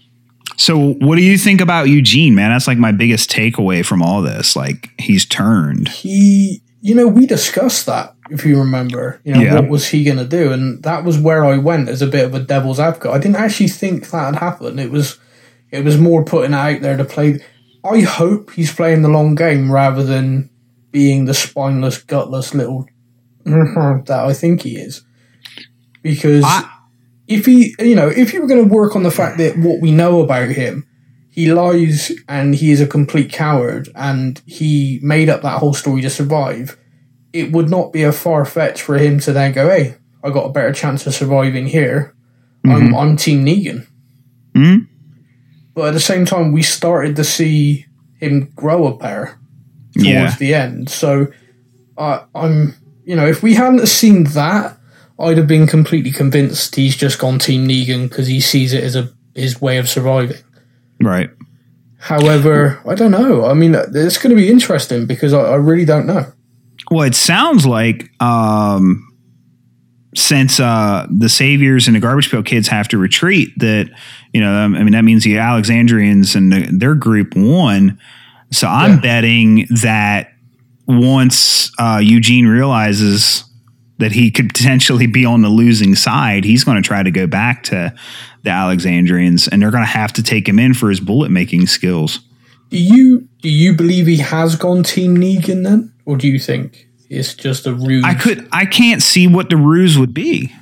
So what do you think about Eugene, man? That's like my biggest takeaway from all this. Like he's turned. He, you know, we discussed that if you remember. You know, Yeah. what was he going to do? And that was where I went as a bit of a devil's advocate. I didn't actually think that had happened. It was, it was more putting out there to play. I hope he's playing the long game rather than being the spineless, gutless little that I think he is. Because I- if he, you know, if you were going to work on the fact that what we know about him, he lies and he is a complete coward and he made up that whole story to survive. it would not be a far fetch for him to then go, "Hey, I got a better chance of surviving here. I'm I'm Team Negan." Mhm. But at the same time, we started to see him grow a pair towards Yeah. the end. So uh, I'm, you know, if we hadn't seen that, I'd have been completely convinced he's just gone Team Negan because he sees it as a his way of surviving. Right. However, I don't know. I mean, it's going to be interesting because I, I really don't know. Well, it sounds like um, since uh, the Saviors and the Garbage Pail Kids have to retreat, that you know, um, I mean, that means the Alexandrians and the, their group won. So I'm Yeah. betting that once uh, Eugene realizes that he could potentially be on the losing side, he's going to try to go back to the Alexandrians, and they're going to have to take him in for his bullet making skills. Do you do you believe he has gone Team Negan then, or do you think it's just a ruse I could, I can't see what the ruse would be.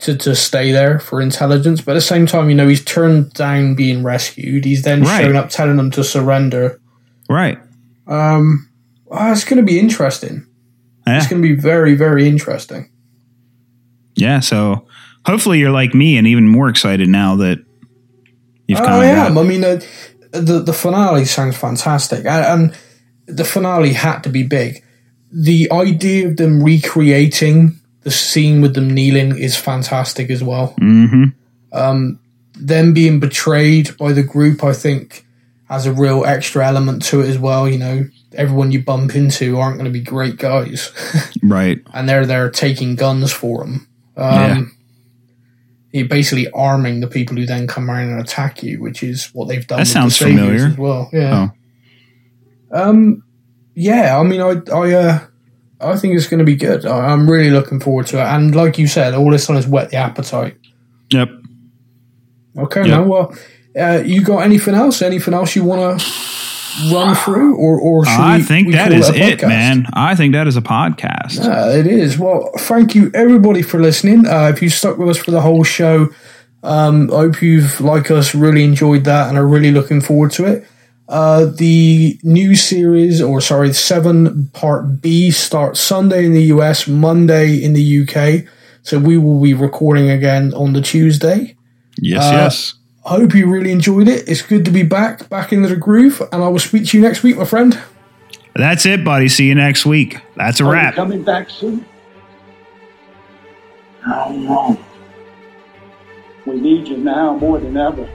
to, to stay there for intelligence? But at the same time, you know, he's turned down being rescued. He's then Right. shown up telling them to surrender. Right. Um, oh, it's going to be interesting. Yeah. It's going to be very very interesting. Yeah, so hopefully you're like me and even more excited now that you've Oh, kind I am. got. I mean, uh, the the finale sounds fantastic, and, and the finale had to be big. The idea of them recreating the scene with them kneeling is fantastic as well. hmm Them being betrayed by the group, I think, has a real extra element to it as well. You know, everyone you bump into aren't going to be great guys, Right. and they're there taking guns for them. Yeah. Um, You're basically arming the people who then come around and attack you, which is what they've done. That with sounds familiar. as well. Yeah. Um. Yeah. I mean, I I uh, I think it's going to be good. I, I'm really looking forward to it. And like you said, all this done is whet the appetite. Yep. Okay. Yep. Now, well, uh, you got anything else? Anything else you want to run through, or or should I we, think we that is it, man. I think that is a podcast. Yeah, it is. Well, thank you everybody for listening. Uh, if you stuck with us for the whole show, um, I hope you've, like us, really enjoyed that and are really looking forward to it. Uh, the new series, or sorry, seven part B starts Sunday in the US, Monday in the UK. So we will be recording again on the Tuesday. Yes, Uh, yes. I hope you really enjoyed it. It's good to be back, back into the groove, and I will speak to you next week, my friend. That's it, buddy. See you next week. That's a Are you wrap. coming back soon? I don't know. We need you now more than ever.